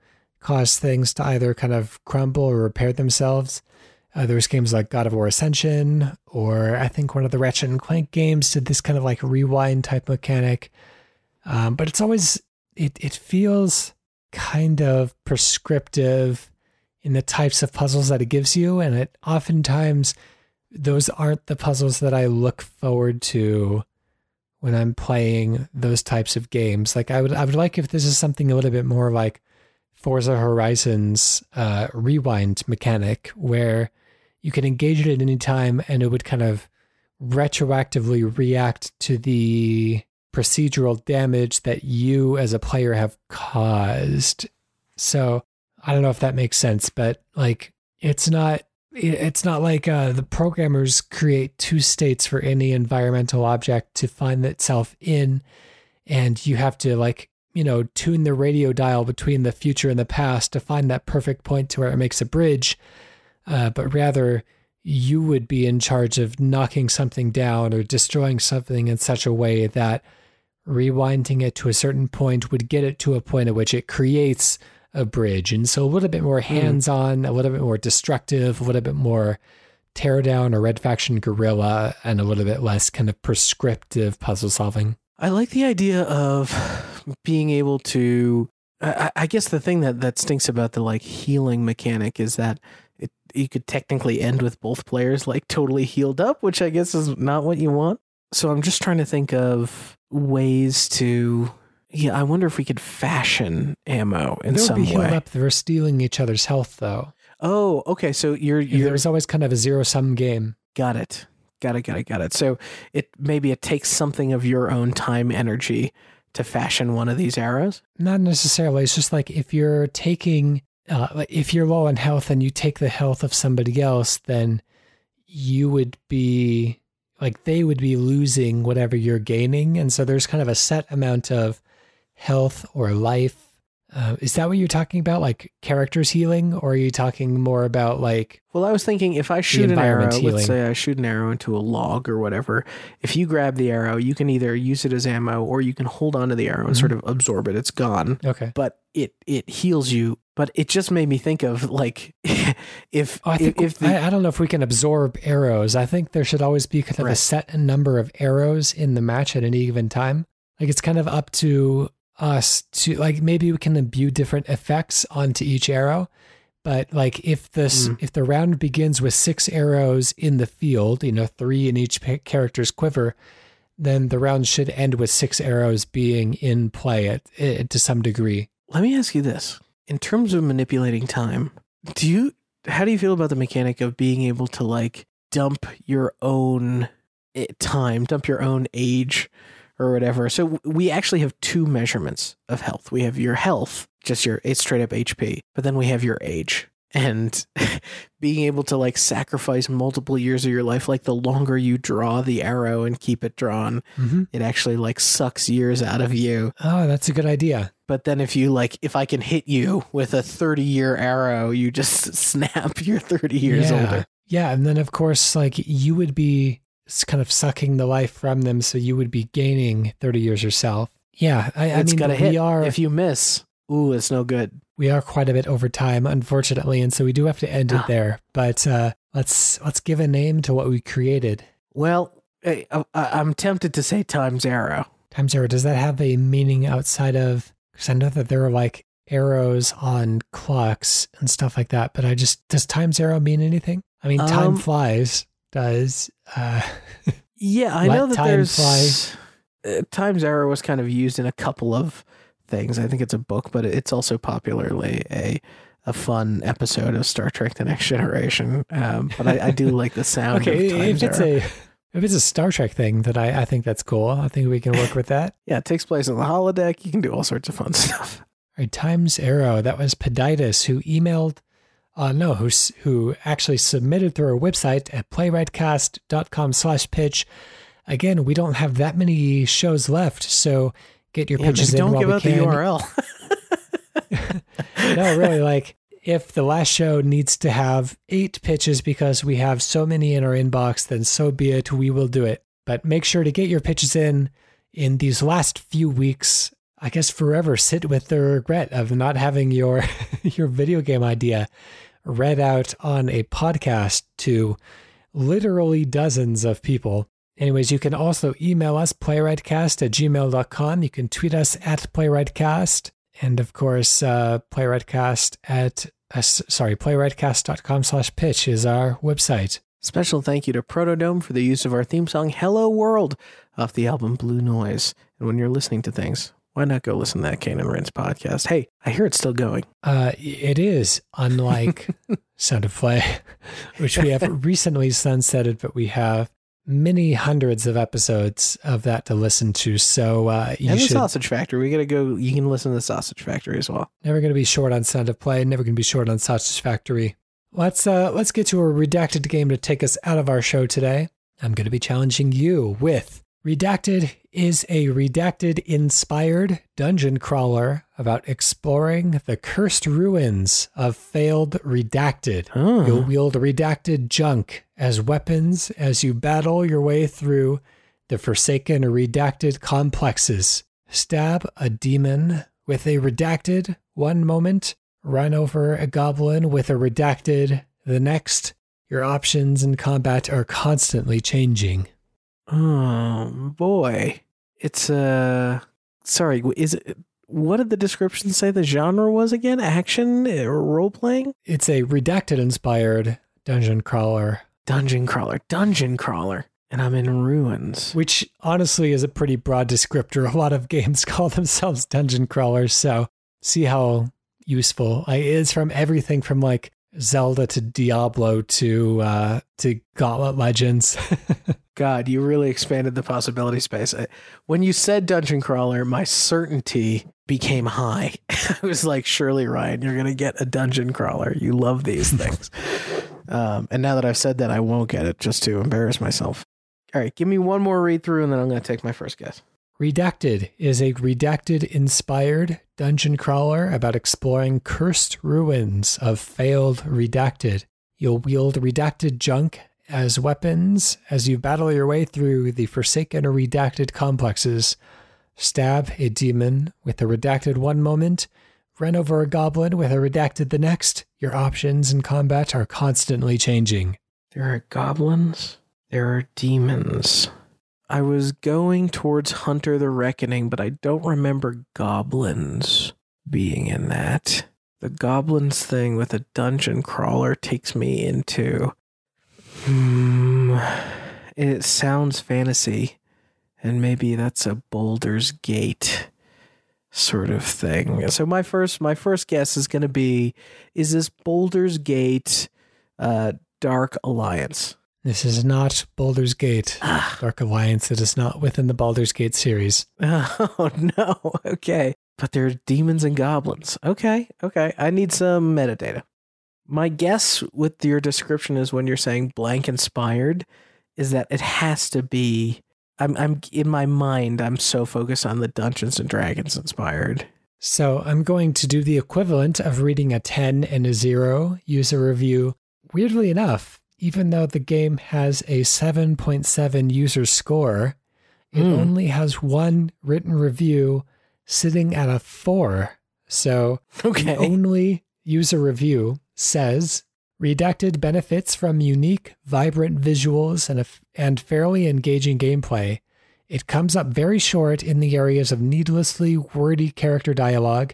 cause things to either kind of crumble or repair themselves. Uh, there's games like God of War Ascension, or I think one of the Ratchet and Clank games did this kind of like rewind type mechanic. Um, but it's always it it feels kind of prescriptive in the types of puzzles that it gives you, and it oftentimes those aren't the puzzles that I look forward to when I'm playing those types of games. Like I would I would like if this is something a little bit more like Forza Horizons uh, rewind mechanic where you can engage it at any time and it would kind of retroactively react to the procedural damage that you as a player have caused. So I don't know if that makes sense, but like it's not it's not like uh, the programmers create two states for any environmental object to find itself in, and you have to like you know tune the radio dial between the future and the past to find that perfect point to where it makes a bridge. Uh, but rather, you would be in charge of knocking something down or destroying something in such a way that rewinding it to a certain point would get it to a point at which it creates a bridge. And so a little bit more hmm. hands on, mm. a little bit more destructive, a little bit more tear down or red faction guerrilla, and a little bit less kind of prescriptive puzzle solving. I like the idea of being able to. I, I guess the thing that, that stinks about the like healing mechanic is that it, you could technically end with both players like totally healed up, which I guess is not what you want. So I'm just trying to think of ways to yeah, I wonder if we could fashion ammo in They'll some be way. up. They're stealing each other's health, though. Oh, okay. So you're, you're there's always kind of a zero sum game. Got it. Got it. Got it. Got it. So it maybe it takes something of your own time energy to fashion one of these arrows. Not necessarily. It's just like if you're taking, uh, if you're low on health and you take the health of somebody else, then you would be like they would be losing whatever you're gaining. And so there's kind of a set amount of health or life. Uh, is that what you're talking about? Like characters healing? Or are you talking more about like. Well, I was thinking if I shoot an arrow, healing. let's say I shoot an arrow into a log or whatever, if you grab the arrow, you can either use it as ammo or you can hold onto the arrow and mm-hmm. sort of absorb it. It's gone. Okay. But it, it heals you but it just made me think of like if oh, I think if, the, I, I, don't know if we can absorb arrows. I think there should always be kind of right. a set number of arrows in the match at any given time. Like it's kind of up to us to like maybe we can imbue different effects onto each arrow. But like if this mm. if the round begins with six arrows in the field, you know, three in each character's quiver, then the round should end with six arrows being in play at, at to some degree. Let me ask you this in terms of manipulating time, do you how do you feel about the mechanic of being able to like dump your own eh, time, dump your own age or whatever? So we actually have two measurements of health. We have your health, just your it's straight up HP, but then we have your age and being able to like sacrifice multiple years of your life like the longer you draw the arrow and keep it drawn mm-hmm. it actually like sucks years out of you oh that's a good idea but then if you like if i can hit you with a 30 year arrow you just snap you're 30 years yeah. older yeah and then of course like you would be kind of sucking the life from them so you would be gaining 30 years yourself Yeah, I, I it's mean, we hit. are If you miss, ooh, it's no good. we are quite a bit over time, unfortunately, and so we do have to end it Ah. there. But uh, let's let's give a name to what we created. Well, I, I, I'm tempted to say times arrow. Time zero. Does that have a meaning outside of? Because I know that there are like arrows on clocks and stuff like that. But I just does time zero mean anything? I mean, time Um, flies. Does uh, Yeah, I know that there's uh, times arrow was kind of used in a couple of things. I think it's a book, but it's also popularly a a fun episode of Star Trek: The Next Generation. Um, but I, I do like the sound. okay? of times If it's arrow. a if it's a Star Trek thing, that I, I think that's cool. I think we can work with that. yeah, it takes place on the holodeck. You can do all sorts of fun stuff. All right, Times Arrow. That was Poditis who emailed, uh, no, who who actually submitted through our website at playwrightcast.com slash pitch. Again, we don't have that many shows left, so get your Yeah, pitches in don't give out can. the URL. no, really, like if the last show needs to have eight pitches because we have so many in our inbox, then so be it. We will do it. But make sure to get your pitches in in these last few weeks. I guess forever sit with the regret of not having your your video game idea read out on a podcast to literally dozens of people. Anyways, you can also email us playwrightcast at gmail.com. You can tweet us at playwrightcast. And of course, uh, playwrightcast at, uh, sorry, playwrightcast.com slash pitch is our website. Special thank you to Protodome for the use of our theme song "Hello World" off the album Blue Noise. And when you're listening to things, why not go listen to that Kane and Rince podcast? Hey, I hear it's still going. Uh, it is unlike Sound of Play, which we have recently sunsetted, but we have many hundreds of episodes of that to listen to. So uh, you and the should Sausage Factory. We gotta go. You can listen to the Sausage Factory as well. never going to be short on Sound of Play. Never going to be short on Sausage Factory. Let's uh, let's get to a redacted game to take us out of our show today. I'm going to be challenging you with Redacted is a redacted inspired dungeon crawler about exploring the cursed ruins of failed redacted. Oh. You'll wield redacted junk as weapons as you battle your way through the forsaken redacted complexes. Stab a demon with a redacted one moment, run over a goblin with a redacted the next. Your options in combat are constantly changing. Oh boy, it's uh sorry. Is it? What did the description say the genre was again? Action role playing? It's a redacted inspired dungeon crawler, Dungeon crawler, dungeon crawler, and I'm in ruins. which honestly is a pretty broad descriptor. A lot of games call themselves dungeon crawlers, so see how useful it is from everything from like Zelda to Diablo to uh to Gauntlet Legends. God, you really expanded the possibility space. I, when you said dungeon crawler, my certainty became high. I was like, surely, Ryan, you're going to get a dungeon crawler. You love these things. um, and now that I've said that, I won't get it just to embarrass myself. All right, give me one more read through and then I'm going to take my first guess. Redacted is a redacted inspired dungeon crawler about exploring cursed ruins of failed redacted. You'll wield redacted junk as weapons as you battle your way through the forsaken or redacted complexes. Stab a demon with a redacted one moment, run over a goblin with a redacted the next. Your options in combat are constantly changing. There are goblins, there are demons. I was going towards Hunter the Reckoning, but I don't remember goblins being in that. The goblins thing with a dungeon crawler takes me into. Hmm. It sounds fantasy, and maybe that's a Baldur's Gate sort of thing. So my first my first guess is going to be is this Baldur's Gate uh Dark Alliance. This is not Baldur's Gate. Ah. Dark Alliance. It is not within the Baldur's Gate series. Oh no. Okay. But there are demons and goblins. Okay. Okay. I need some metadata. My guess with your description is when you're saying blank inspired is that it has to be I'm I'm in my mind I'm so focused on the Dungeons and Dragons inspired. So I'm going to do the equivalent of reading a 10 and a 0 user review. Weirdly enough, even though the game has a 7.7 user score, It Hmm. only has one written review sitting at a four. So the Okay. only user review says Redacted benefits from unique, vibrant visuals and, a, and fairly engaging gameplay. It comes up very short in the areas of needlessly wordy character dialogue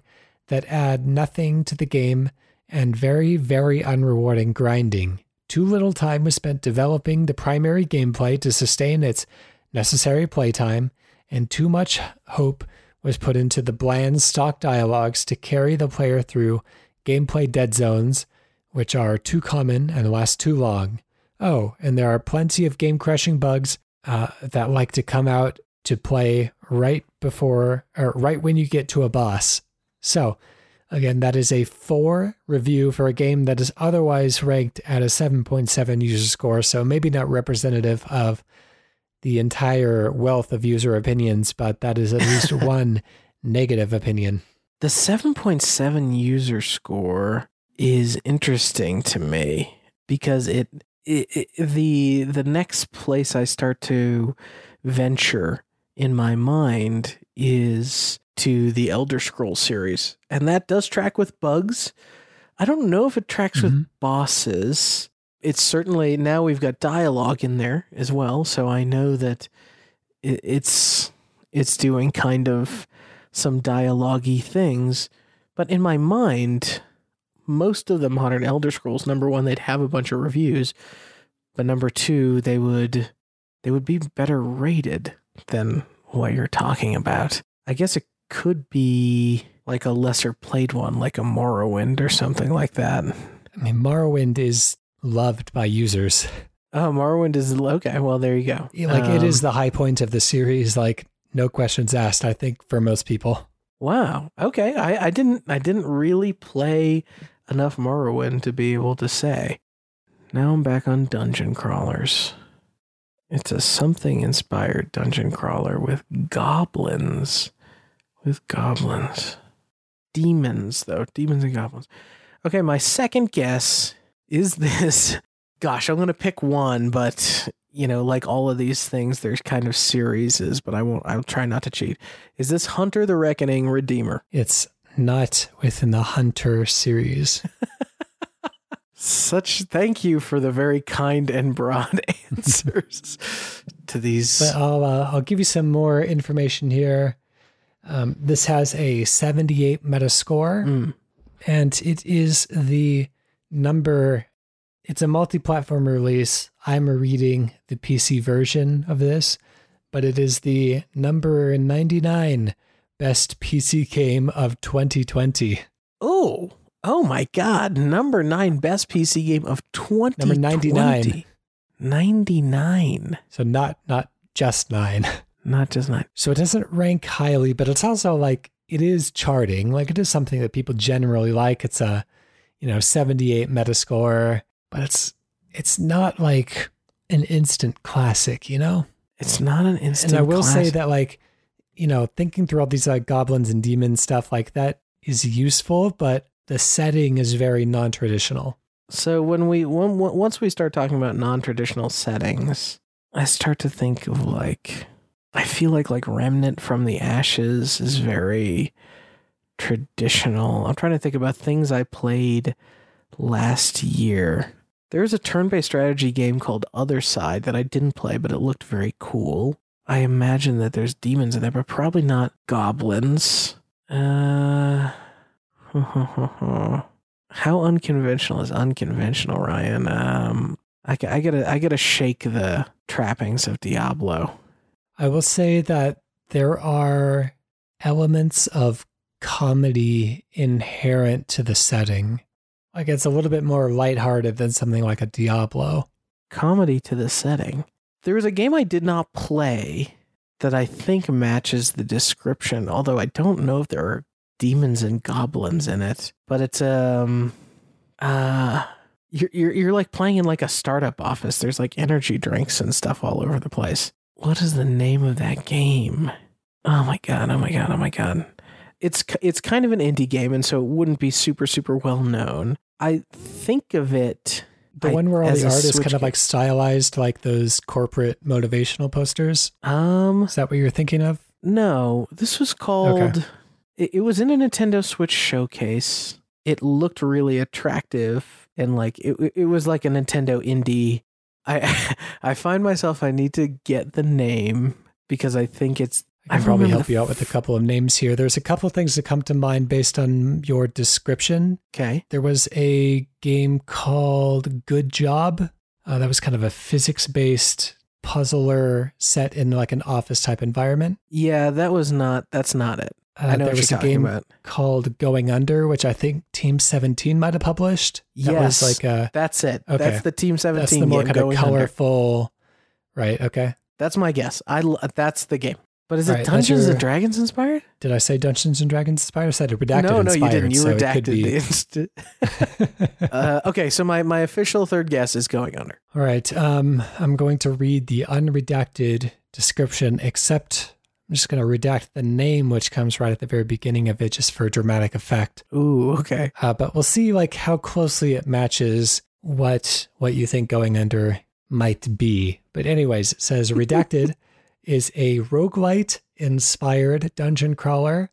that add nothing to the game and very, very unrewarding grinding. Too little time was spent developing the primary gameplay to sustain its necessary playtime, and too much hope was put into the bland stock dialogues to carry the player through gameplay dead zones, which are too common and last too long. Oh, and there are plenty of game crashing bugs uh, that like to come out to play right before or right when you get to a boss. So, again, that is a four review for a game that is otherwise ranked at a 7.7 user score. So, maybe not representative of the entire wealth of user opinions, but that is at least one negative opinion. The 7.7 user score is interesting to me because it, it, it the the next place I start to venture in my mind is to the Elder Scroll series. And that does track with bugs. I don't know if it tracks with Mhm. bosses. It's certainly now we've got dialogue in there as well, so I know that it's it's doing kind of some dialogue-y things. But in my mind, most of the modern Elder Scrolls, number one, they'd have a bunch of reviews, but number two, they would they would be better rated than what you're talking about. I guess it could be like a lesser played one, like a Morrowind or something like that. I mean, Morrowind is loved by users. Oh, Morrowind is okay. Well, there you go. Like, it is Um, the high point of the series. Like, no questions asked, I think, for most people. Wow. Okay. I, I didn't I didn't really play enough Morrowind to be able to say. Now I'm back on dungeon crawlers. It's a something inspired dungeon crawler with goblins. With goblins. Demons, though. Demons and goblins. Okay, my second guess is this. Gosh, I'm going to pick one, but, you know, like all of these things, there's kind of series, but I won't, I'll try not to cheat. Is this Hunter the Reckoning Redeemer? It's not within the Hunter series. Such thank you for the very kind and broad answers to these. But I'll uh, I'll give you some more information here. Um, this has a 78 Metascore, Mm. and it is the number. It's a multi-platform release. I'm reading the PC version of this, but it is the number 99 best PC game of 2020. Oh, oh my God! Number nine best PC game of twenty. Number 99. Ninety nine. So not not just nine. Not just nine. So it doesn't rank highly, but it's also like it is charting. Like it is something that people generally like. It's a, you know, 78 Metascore, but it's it's not like an instant classic, you know? It's not an instant. and I will say that like, you know, thinking through all these like goblins and demons stuff like that is useful, but the setting is very non-traditional. So when we when- once we start talking about non-traditional settings, I start to think of like I feel like like Remnant from the Ashes is very traditional. I'm trying to think about things I played last year. There's a turn-based strategy game called Othercide that I didn't play, but it looked very cool. I imagine that there's demons in there, but probably not goblins. Uh how unconventional is unconventional, Ryan? Um, I, I gotta I gotta shake the trappings of Diablo. I will say that there are elements of comedy inherent to the setting. Like it's a little bit more lighthearted than something like a Diablo. Comedy to the setting. There was a game I did not play that I think matches the description, although I don't know if there are demons and goblins in it. But it's um uh you're you're you're like playing in like a startup office. There's like energy drinks and stuff all over the place. What is the name of that game? Oh my god! Oh my god! Oh my god! It's it's kind of an indie game, and so it wouldn't be super super well known. I think of it The I- one where all the art is kind of like stylized like those corporate motivational posters. um Is that what you're thinking of? no, this was called. It, it was in a Nintendo Switch showcase. It looked really attractive and like it. It was like a Nintendo indie. I I find myself I need to get the name because I think it's I I can probably help you out with a couple of names here. There's a couple of things that come to mind based on your description. okay. There was a game called Good Job. Uh, that was kind of a physics based puzzler set in like an office type environment. Yeah, that was not. That's not it. Uh, I know there was a game about. called Going Under, which I think Team 17 might have published. That Yes. was like a, That's it. Okay. That's the Team 17. that's the more kind of going under. colorful. Right. Okay. That's my guess. I that's the game. But is it Right, Dungeons your- and Dragons inspired? Did I say Dungeons and Dragons inspired? I said it redacted no, no, you didn't. You so redacted the instant. uh, okay, so my my official third guess is going under. All right. Um, I'm going to read the unredacted description, except I'm just going to redact the name, which comes right at the very beginning of it, just for dramatic effect. Ooh, okay. Uh, but we'll see like how closely it matches what what you think going under might be. But anyways, it says redacted is a roguelite inspired dungeon crawler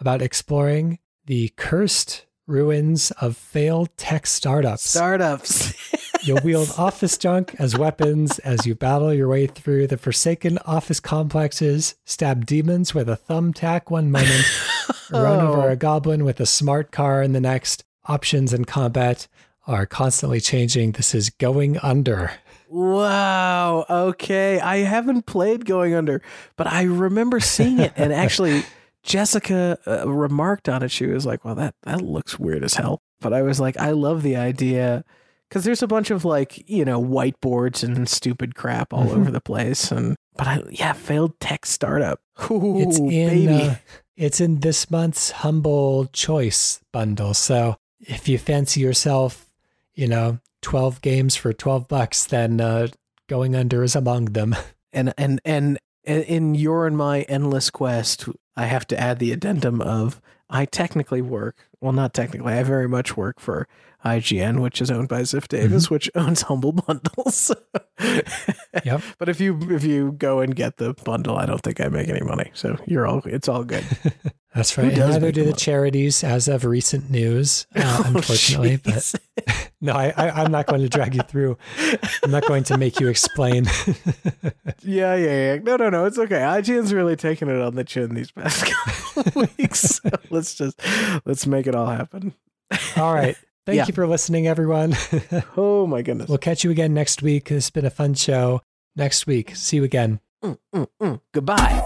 about exploring the cursed ruins of failed tech startups. Startups. You'll wield office junk as weapons as you battle your way through the forsaken office complexes, stab demons with a thumbtack one moment, run over Oh. a goblin with a smart car in the next. Options in combat are constantly changing. This is going under. Wow. Okay. I haven't played Going Under, but I remember seeing it. And actually, Jessica uh, remarked on it. She was like, well, that, that looks weird as hell. But I was like, I love the idea because there's a bunch of like, you know, whiteboards and stupid crap all over the place. And, but I, yeah, failed tech startup. Ooh, It's in baby. uh, it's in this month's humble choice bundle. So if you fancy yourself, you know, 12 games for 12 bucks, then uh, going under is among them. and and and and in your and my endless quest i have to add the addendum of i technically work well not technically i very much work for ign which is owned by ziff davis which owns humble bundles Yep. but if you if you go and get the bundle i don't think i make any money so you're all it's all good That's right. Neither do the money? charities as of recent news, uh, Oh, unfortunately. but no, I, I, I'm not going to drag you through. I'm not going to make you explain. yeah yeah yeah no no no it's okay ign's really taking it on the chin these past couple weeks so let's just let's make it all happen All right. Thank yeah. you for listening, everyone. oh, my goodness. We'll catch you again next week. It's been a fun show. Next week. See you again. Mm, mm, mm. Goodbye.